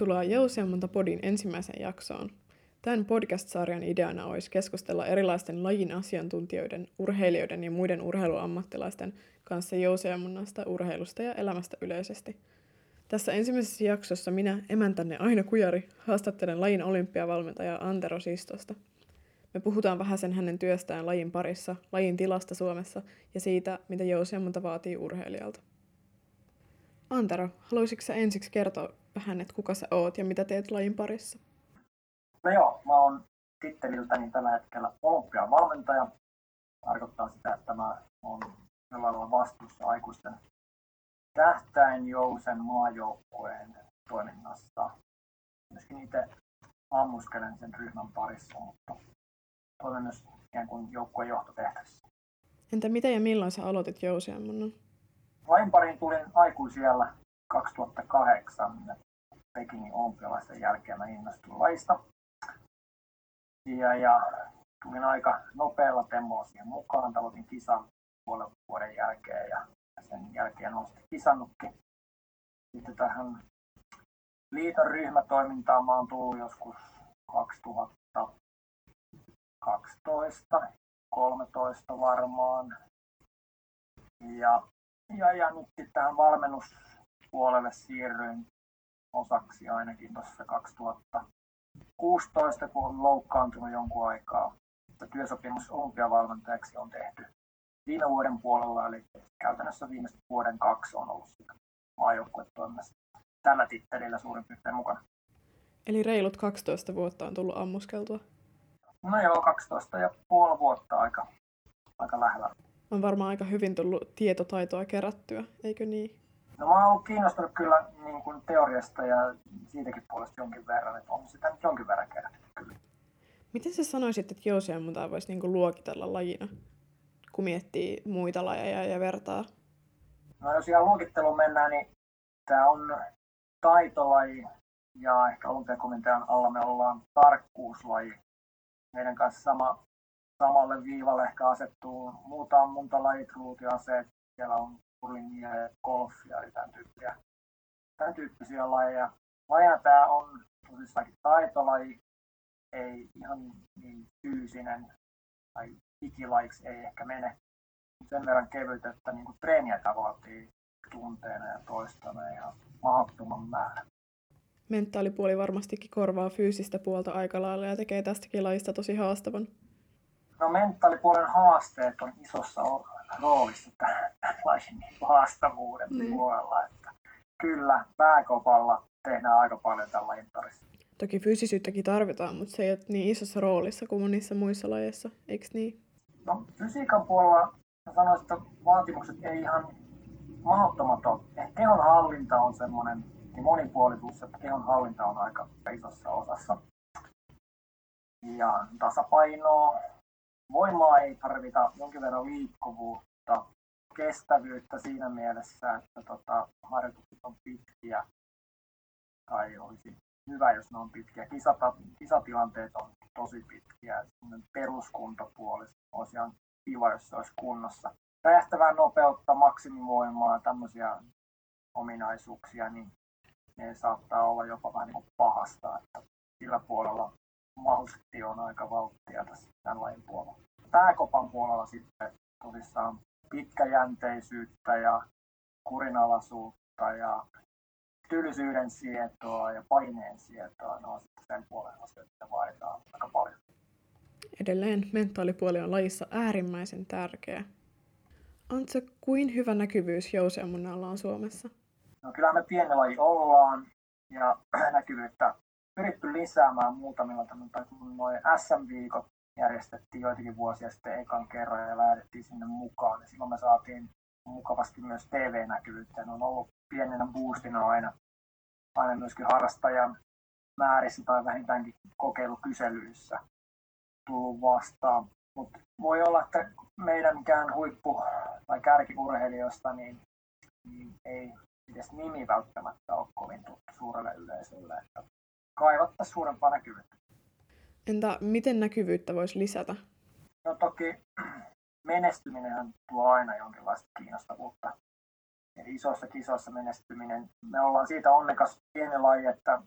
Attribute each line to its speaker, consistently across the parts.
Speaker 1: Tervetuloa Jousiammonta podin ensimmäiseen jaksoon. Tämän podcast-sarjan ideana olisi keskustella erilaisten lajin asiantuntijoiden, urheilijoiden ja muiden urheiluammattilaisten kanssa jousiammunnasta, urheilusta ja elämästä yleisesti. Tässä ensimmäisessä jaksossa minä, emäntänne Aino Kujari, haastattelen lajin olympiavalmentaja Antero Sistosta. Me puhutaan vähän sen hänen työstään lajin parissa, lajin tilasta Suomessa ja siitä, mitä jousiammunta vaatii urheilijalta. Antero, haluaisitko sä ensiksi kertoa vähän, että kuka sä oot ja mitä teet lajin parissa?
Speaker 2: No joo, mä oon titteliltäni tällä hetkellä olympian valmentaja. Tarkoittaa sitä, että mä oon jollain lailla vastuussa aikuisten tähtäinjousen maajoukkueen toiminnassa. Myöskin itse ammuskelen sen ryhmän parissa, mutta toimin myös ikään kuin joukkueen johtotehtävissä.
Speaker 1: Entä miten ja milloin sä aloitit jousiammunnan?
Speaker 2: Lain pariin tulin aikuisiellä 2008 Pekingin olympialaisten jälkeen mä innostuin laista. Ja, ja tulin aika nopealla temmolla siihen mukaan. Tavoitin kisan puolen vuoden jälkeen ja sen jälkeen olen sitten kisannutkin. Sitten tähän liiton ryhmätoimintaan mä oon tullut joskus 2012, 13 varmaan. Ja, ja, ja nyt sitten tähän valmennuspuolelle siirryin osaksi ainakin tuossa 2016, kun on loukkaantunut jonkun aikaa. Työsopimus olympiavalmentajaksi on tehty viime vuoden puolella, eli käytännössä viimeiset vuoden kaksi on ollut sitä maajoukkuetoiminnassa tällä tittelillä suurin piirtein mukana.
Speaker 1: Eli reilut 12 vuotta on tullut ammuskeltua?
Speaker 2: No joo, 12 ja puoli vuotta aika, aika lähellä.
Speaker 1: On varmaan aika hyvin tullut tietotaitoa kerättyä, eikö niin?
Speaker 2: No mä oon ollut kiinnostunut kyllä niin kuin teoriasta ja siitäkin puolesta jonkin verran, että on sitä nyt jonkin verran kerätty kyllä.
Speaker 1: Miten sä sanoisit, että jousiammuntaa voisi niinku luokitella lajina, kun miettii muita lajeja ja vertaa?
Speaker 2: No jos ihan luokitteluun mennään, niin tämä on taitolaji ja ehkä olympiakomitean alla me ollaan tarkkuuslaji. Meidän kanssa sama, samalle viivalle ehkä asettuu muuta ammuntalajit, ruutiaseet, siellä on kurlingia ja golfia ja tämän tyyppisiä, tämän tyyppisiä lajeja. Lajina tämä on tosissaankin taitolaji, ei ihan niin fyysinen tai ikilajiksi ei ehkä mene. Sen verran kevyt, että niin treeniä vaatii tunteena ja toistana ja mahdottoman määrä.
Speaker 1: Mentaalipuoli varmastikin korvaa fyysistä puolta aika lailla ja tekee tästäkin lajista tosi haastavan.
Speaker 2: No mentaalipuolen haasteet on isossa roolissa tämän lajin haastavuuden niin. puolella. Että kyllä, pääkopalla tehdään aika paljon tällä lajin parissa.
Speaker 1: Toki fyysisyyttäkin tarvitaan, mutta se ei ole niin isossa roolissa kuin monissa muissa lajeissa, eikö niin?
Speaker 2: No fysiikan puolella sanoisin, että vaatimukset ei ihan mahdottomat ole. Kehon hallinta on semmoinen niin monipuolisuus, että kehon hallinta on aika isossa osassa. Ja tasapainoa, voimaa ei tarvita, jonkin verran liikkuvuutta, kestävyyttä siinä mielessä, että tota, harjoitukset on pitkiä tai olisi hyvä, jos ne on pitkiä. Kisata, kisatilanteet on tosi pitkiä. Peruskuntopuoli olisi ihan kiva, jos se olisi kunnossa. Räjähtävää nopeutta, maksimivoimaa, tämmöisiä ominaisuuksia, niin ne saattaa olla jopa vähän niin pahasta, että sillä puolella maltti on aika valttia tässä tämän lajin puolella. Pääkopan puolella sitten tosissaan pitkäjänteisyyttä ja kurinalaisuutta ja tylsyyden sietoa ja paineen sietoa, ne on sitten sen puolen asioita, mitä vaaditaan aika paljon.
Speaker 1: Edelleen mentaalipuoli on lajissa äärimmäisen tärkeä. On se kuin hyvä näkyvyys jousiammunnalla on Suomessa?
Speaker 2: No kyllä me pieni laji ollaan ja näkyvyyttä pyritty lisäämään muutamilla noin SM-viikot järjestettiin joitakin vuosia sitten ekan kerran ja lähdettiin sinne mukaan. Ja silloin me saatiin mukavasti myös TV-näkyvyyttä. Ne on ollut pienenä boostina aina, aina myöskin harrastajan määrissä tai vähintäänkin kokeilukyselyissä tullut vastaan. Mutta voi olla, että meidän mikään huippu- tai kärkiurheilijoista niin, niin ei edes nimi välttämättä ole kovin tuttu suurelle yleisölle. Että kaivattaisiin suurempaa näkyvyyttä.
Speaker 1: Entä miten näkyvyyttä voisi lisätä?
Speaker 2: No toki menestyminen tuo aina jonkinlaista kiinnostavuutta. Eli isoissa kisoissa menestyminen. Me ollaan siitä onnekas pieni laji, että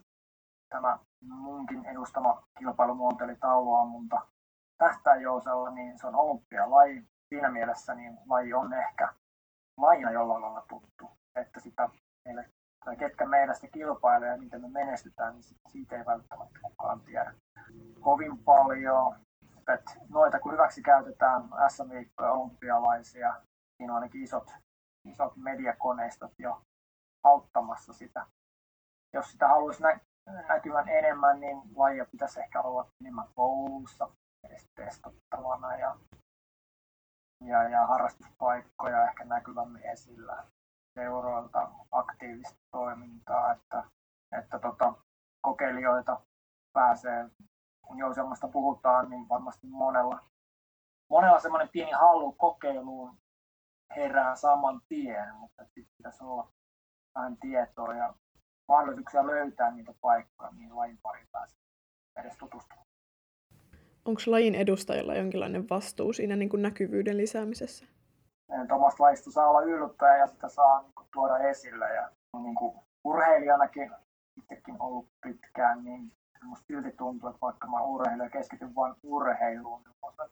Speaker 2: tämä munkin edustama kilpailumuoto eli tauluammunta tähtäinjousella, niin se on olympialaji. Siinä mielessä niin laji on ehkä lajina jollain lailla tuttu, että sitä meille, tai ketkä meidän sitä kilpailee ja miten me menestytään, niin siitä ei välttämättä kukaan tiedä kovin paljon. että noita kun hyväksi käytetään SM-viikkoja olympialaisia, niin on ainakin isot, isot mediakoneistot jo auttamassa sitä. Jos sitä haluaisi nä- näkyvän enemmän, niin lajia pitäisi ehkä olla enemmän koulussa edes testattavana ja, ja, ja harrastuspaikkoja ehkä näkyvämmin esillä seuroilta aktiivista toimintaa, että, että tota, kokeilijoita pääsee, kun jouselmasta puhutaan, niin varmasti monella, monella semmoinen pieni halu kokeiluun herää saman tien, mutta sitten pitäisi olla vähän tietoa ja mahdollisuuksia löytää niitä paikkoja, niin lajin pari pääsee edes tutustumaan.
Speaker 1: Onko lajin edustajilla jonkinlainen vastuu siinä niin kuin näkyvyyden lisäämisessä?
Speaker 2: Tuommoista lajista saa olla ylpeä ja sitä saa niin kuin, tuoda esille. Ja niin kuin urheilijanakin itsekin ollut pitkään, niin musta silti tuntuu, että vaikka mä urheilija keskityn vain urheiluun, niin on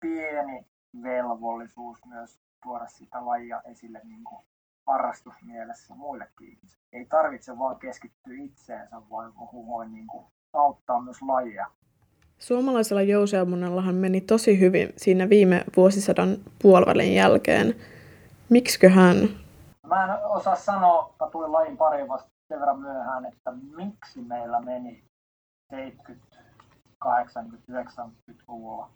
Speaker 2: pieni velvollisuus myös tuoda sitä lajia esille niin kuin harrastusmielessä muillekin ihmisille. Ei tarvitse vaan keskittyä itseensä, vaan voi niin kuin auttaa myös lajia.
Speaker 1: Suomalaisella jousiammunnallahan meni tosi hyvin siinä viime vuosisadan puolivälin jälkeen. Miksiköhän?
Speaker 2: Mä en osaa sanoa, mä tulin lajin pariin vasta sen verran myöhään, että miksi meillä meni 70, 80, 90-luvulla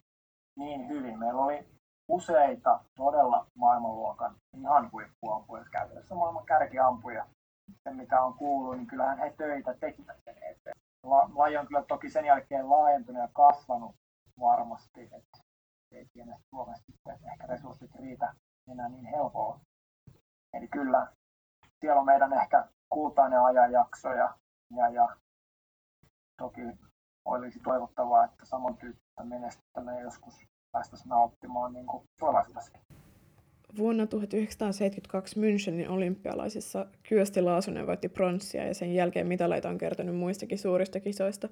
Speaker 2: niin hyvin. Meillä oli useita todella maailmanluokan ihan huippuampuja, käytännössä maailman kärkiampuja. Se mitä on kuullut, niin kyllähän he töitä tekivät eteen. Laji on kyllä toki sen jälkeen laajentunut ja kasvanut varmasti, että ei tiedä Suomessa sitten ehkä resurssit riitä enää niin helpolla. Eli kyllä siellä on meidän ehkä kultainen ajanjakso ja, ja, ja toki olisi toivottavaa, että samantyyppistä menestystä me joskus päästäisiin nauttimaan niin kuin tulevaisuudessakin.
Speaker 1: Vuonna 1972 Münchenin olympialaisissa Kyösti Laasunen voitti pronssia ja sen jälkeen mitaleita on kertonut muistakin suurista kisoista.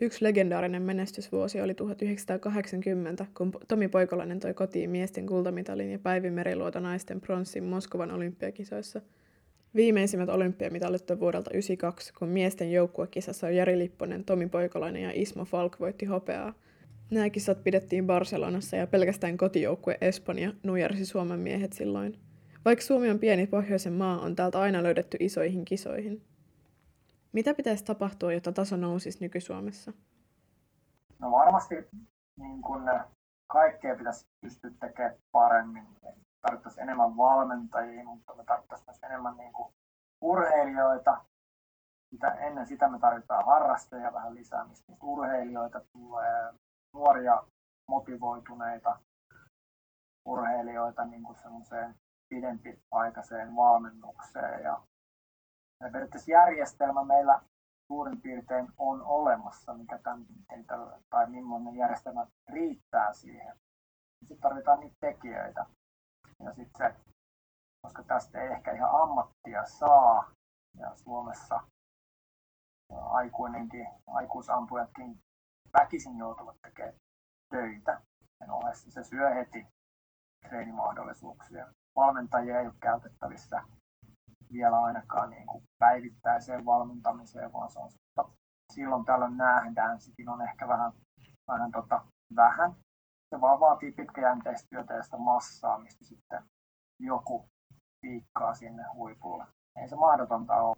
Speaker 1: Yksi legendaarinen menestysvuosi oli 1980, kun Tomi Poikolainen toi kotiin miesten kultamitalin ja Päivi Meriluoto naisten pronssin Moskovan olympiakisoissa. Viimeisimmät olympiamitalit vuodelta 1992, kun miesten joukkuekisassa Jari Lipponen, Tomi Poikolainen ja Ismo Falk voitti hopeaa – Nämä kisat pidettiin Barcelonassa ja pelkästään kotijoukkue Espanja nujersi Suomen miehet silloin. Vaikka Suomi on pieni pohjoisen maa, on täältä aina löydetty isoihin kisoihin. Mitä pitäisi tapahtua, jotta taso nousisi nyky-Suomessa?
Speaker 2: No varmasti niin kun kaikkea pitäisi pystyä tekemään paremmin. Tarvittaisiin enemmän valmentajia, mutta me tarvittaisiin myös enemmän niin kuin urheilijoita. Sitä, ennen sitä me tarvitaan harrastajia vähän lisää, mistä urheilijoita tulee nuoria motivoituneita urheilijoita niin kuin semmoiseen pidempiaikaiseen valmennukseen. Ja, ja periaatteessa järjestelmä meillä suurin piirtein on olemassa, mikä tämän, tai millainen järjestelmä riittää siihen. Sitten tarvitaan niitä tekijöitä. Ja sitten se, koska tästä ei ehkä ihan ammattia saa, ja Suomessa aikuinenkin, aikuisampujatkin väkisin joutuvat tekemään töitä. Sen ohessa se syö heti treenimahdollisuuksia. Valmentajia ei ole käytettävissä vielä ainakaan niin kuin päivittäiseen valmentamiseen, vaan se on silloin tällöin nähdään. Sekin on ehkä vähän, vähän tota, vähän. Se vaan vaatii pitkäjänteistä työtä ja sitä massaa, mistä sitten joku piikkaa sinne huipulle. Ei se mahdotonta ole.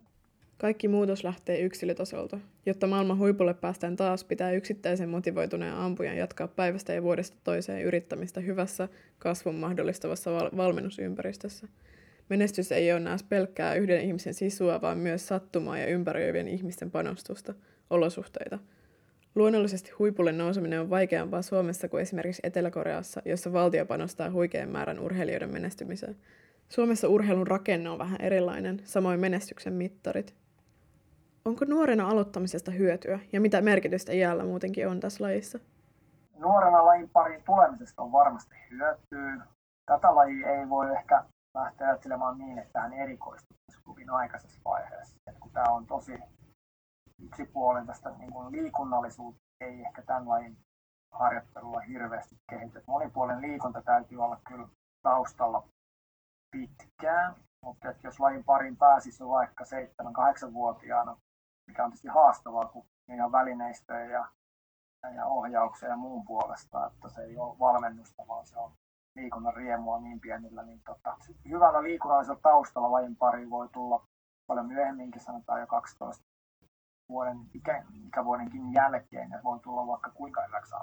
Speaker 1: Kaikki muutos lähtee yksilötasolta. Jotta maailman huipulle päästään taas, pitää yksittäisen motivoituneen ampujan jatkaa päivästä ja vuodesta toiseen yrittämistä hyvässä, kasvun mahdollistavassa val- valmennusympäristössä. Menestys ei ole enää pelkkää yhden ihmisen sisua, vaan myös sattumaa ja ympäröivien ihmisten panostusta, olosuhteita. Luonnollisesti huipulle nouseminen on vaikeampaa Suomessa kuin esimerkiksi Etelä-Koreassa, jossa valtio panostaa huikean määrän urheilijoiden menestymiseen. Suomessa urheilun rakenne on vähän erilainen, samoin menestyksen mittarit. Onko nuorena aloittamisesta hyötyä ja mitä merkitystä iällä muutenkin on tässä lajissa?
Speaker 2: Nuorena lajin pariin tulemisesta on varmasti hyötyä. Tätä lajia ei voi ehkä lähteä ajattelemaan niin, että hän erikoistuisi kovin aikaisessa vaiheessa. Et kun tämä on tosi tästä niin kuin liikunnallisuutta ei ehkä tämän lajin harjoittelulla hirveästi kehity. Monipuolinen liikunta täytyy olla kyllä taustalla pitkään, mutta että jos lajin parin pääsisi vaikka 7-8-vuotiaana, mikä on tietysti haastavaa, kun ihan välineistöjä ja, ja ohjauksia ja muun puolesta, että se ei ole valmennusta, vaan se on liikunnan riemua niin pienillä, niin tota, hyvällä liikunnallisella taustalla lajin pari voi tulla paljon myöhemminkin, sanotaan jo 12 vuoden ikä, ikävuodenkin jälkeen, ja voi tulla vaikka kuinka hyväksi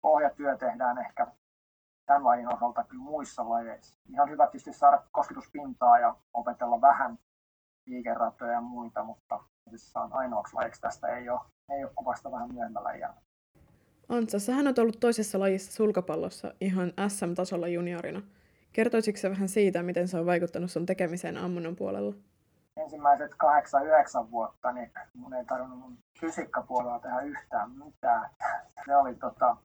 Speaker 2: Pohjatyö tehdään ehkä tämän lajin osalta kyllä muissa lajeissa. Ihan hyvä tietysti saada kosketuspintaa ja opetella vähän liikeratoja ja muita, mutta on ainoaksi lajiksi tästä ei ole, ei ole kuvasta vähän myöhemmällä iällä.
Speaker 1: Antsa, sähän on ollut toisessa lajissa sulkapallossa ihan SM-tasolla juniorina. Kertoisitko se vähän siitä, miten se on vaikuttanut sun tekemiseen ammunnan puolella?
Speaker 2: Ensimmäiset kahdeksan, yhdeksän vuotta, niin mun ei tarvinnut mun fysiikkapuolella tehdä yhtään mitään. Se oli tota,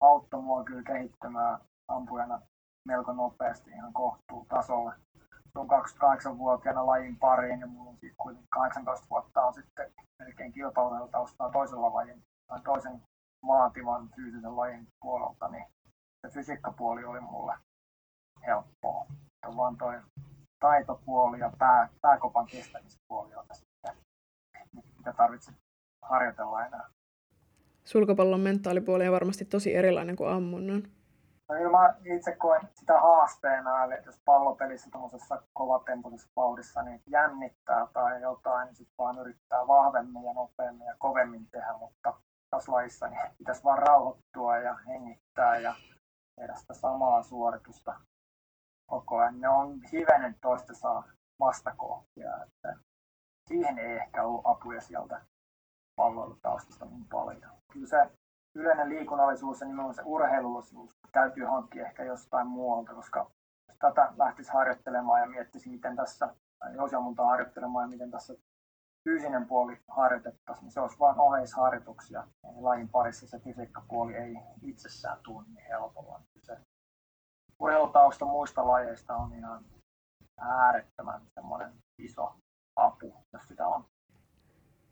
Speaker 2: auttoi mua kyllä kehittymään ampujana melko nopeasti ihan kohtuu tasolle. Tuon 28-vuotiaana lajin pariin ja mulla on kuitenkin 18 vuotta on sitten melkein kilpailutaustaa toisella lajin tai toisen vaativan fyysisen lajin puolelta, niin se fysiikkapuoli oli mulle helppoa. Ja vaan toi taitopuoli ja pää, pääkopan kestämispuoli on sitten, mitä tarvitset harjoitella enää.
Speaker 1: Sulkapallon mentaalipuoli on varmasti tosi erilainen kuin ammunnan.
Speaker 2: No kyllä mä itse koen sitä haasteena, eli jos pallopelissä tuollaisessa kovatempoisessa vauhdissa niin jännittää tai jotain, niin sitten vaan yrittää vahvemmin ja nopeammin ja kovemmin tehdä, mutta tässä lajissa niin pitäisi vaan rauhoittua ja hengittää ja tehdä sitä samaa suoritusta koko ajan. Ne on hivenen toista saa vastakohtia, että siihen ei ehkä ollut apuja sieltä palloilutaustasta niin paljon. Kyllä se yleinen liikunnallisuus ja nimenomaan se urheilullisuus täytyy hankkia ehkä jostain muualta, koska jos tätä lähtisi harjoittelemaan ja miettisi, miten tässä, jos monta harjoittelemaan ja miten tässä fyysinen puoli harjoitettaisiin, niin se olisi vain oheisharjoituksia. Eli lajin parissa se fysiikkapuoli ei itsessään tule niin helpolla. Se urheilutausta muista lajeista on ihan äärettömän semmoinen iso apu, jos sitä on.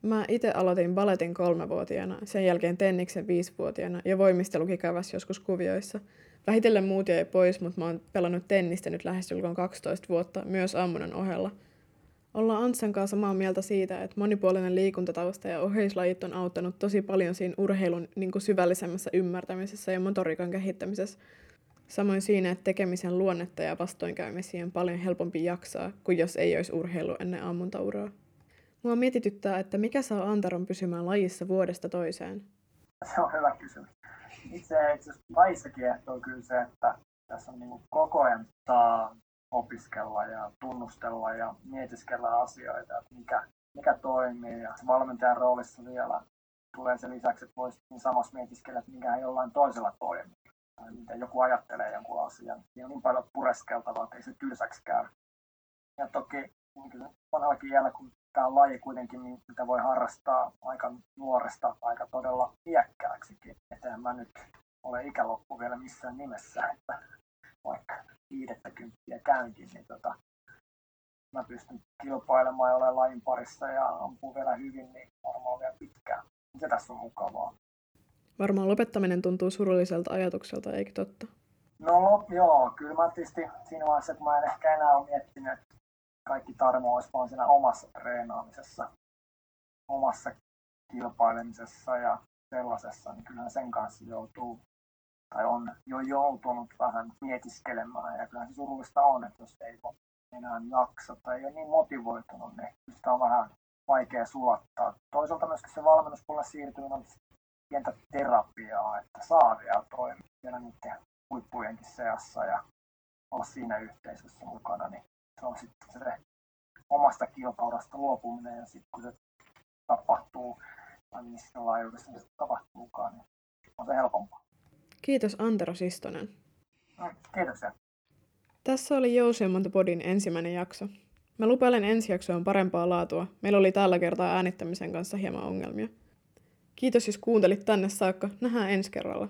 Speaker 1: Mä itse aloitin baletin kolmevuotiaana, sen jälkeen tenniksen viisivuotiaana ja voimistelukin käväsi joskus kuvioissa. Vähitellen muut jäi pois, mutta mä oon pelannut tennistä nyt lähes 12 vuotta, myös ammunnan ohella. Ollaan Antsan kanssa samaa mieltä siitä, että monipuolinen liikuntatausta ja oheislajit on auttanut tosi paljon siinä urheilun niin kuin syvällisemmässä ymmärtämisessä ja motoriikan kehittämisessä. Samoin siinä, että tekemisen luonnetta ja vastoinkäymisiä on paljon helpompi jaksaa, kuin jos ei olisi urheilu ennen ammuntauraa. Mua mietityttää, että mikä saa Antaron pysymään lajissa vuodesta toiseen?
Speaker 2: Se on hyvä kysymys. Itse asiassa lajissa kiehtoo kyllä se, että tässä on niin koko ajan saa opiskella ja tunnustella ja mietiskellä asioita, että mikä, mikä toimii. Ja valmentajan roolissa vielä tulee sen lisäksi, että voisi niin samassa mietiskellä, että mikä jollain toisella toimii. Tai miten joku ajattelee jonkun asian. Siinä on niin paljon pureskeltavaa, että ei se tylsäksi käy. Ja toki niin vanhallakin iällä, kun tämä on laji kuitenkin, mitä voi harrastaa aika nuoresta aika todella iäkkääksikin. Että mä nyt ole ikäloppu vielä missään nimessä, että vaikka kymppiä käynkin, niin tota, mä pystyn kilpailemaan ja olemaan lajin parissa ja ampuu vielä hyvin, niin varmaan vielä pitkään. Se tässä on mukavaa.
Speaker 1: Varmaan lopettaminen tuntuu surulliselta ajatukselta, eikö totta?
Speaker 2: No joo, kyllä mä tietysti siinä vaiheessa, kun mä en ehkä enää ole miettinyt, kaikki tarmo olisi vaan siinä omassa treenaamisessa, omassa kilpailemisessa ja sellaisessa, niin kyllähän sen kanssa joutuu tai on jo joutunut vähän mietiskelemään. Ja kyllähän se surullista on, että jos ei enää jaksa tai ei ole niin motivoitunut, niin sitä on vähän vaikea sulattaa. Toisaalta myöskin se valmennuspuolelle siirtyminen on pientä terapiaa, että saa vielä toimia siellä niiden huippujenkin seassa ja olla siinä yhteisössä mukana, niin se on sitten se omasta kilpaudasta luopuminen ja sitten kun se tapahtuu, tai missä laajuudessa se tapahtuukaan, niin on se helpompaa.
Speaker 1: Kiitos Antero Sistonen.
Speaker 2: No, kiitoksia.
Speaker 1: Tässä oli Jousiamonta Podin ensimmäinen jakso. Mä lupailen ensi jaksoon parempaa laatua. Meillä oli tällä kertaa äänittämisen kanssa hieman ongelmia. Kiitos jos kuuntelit tänne saakka. Nähdään ensi kerralla.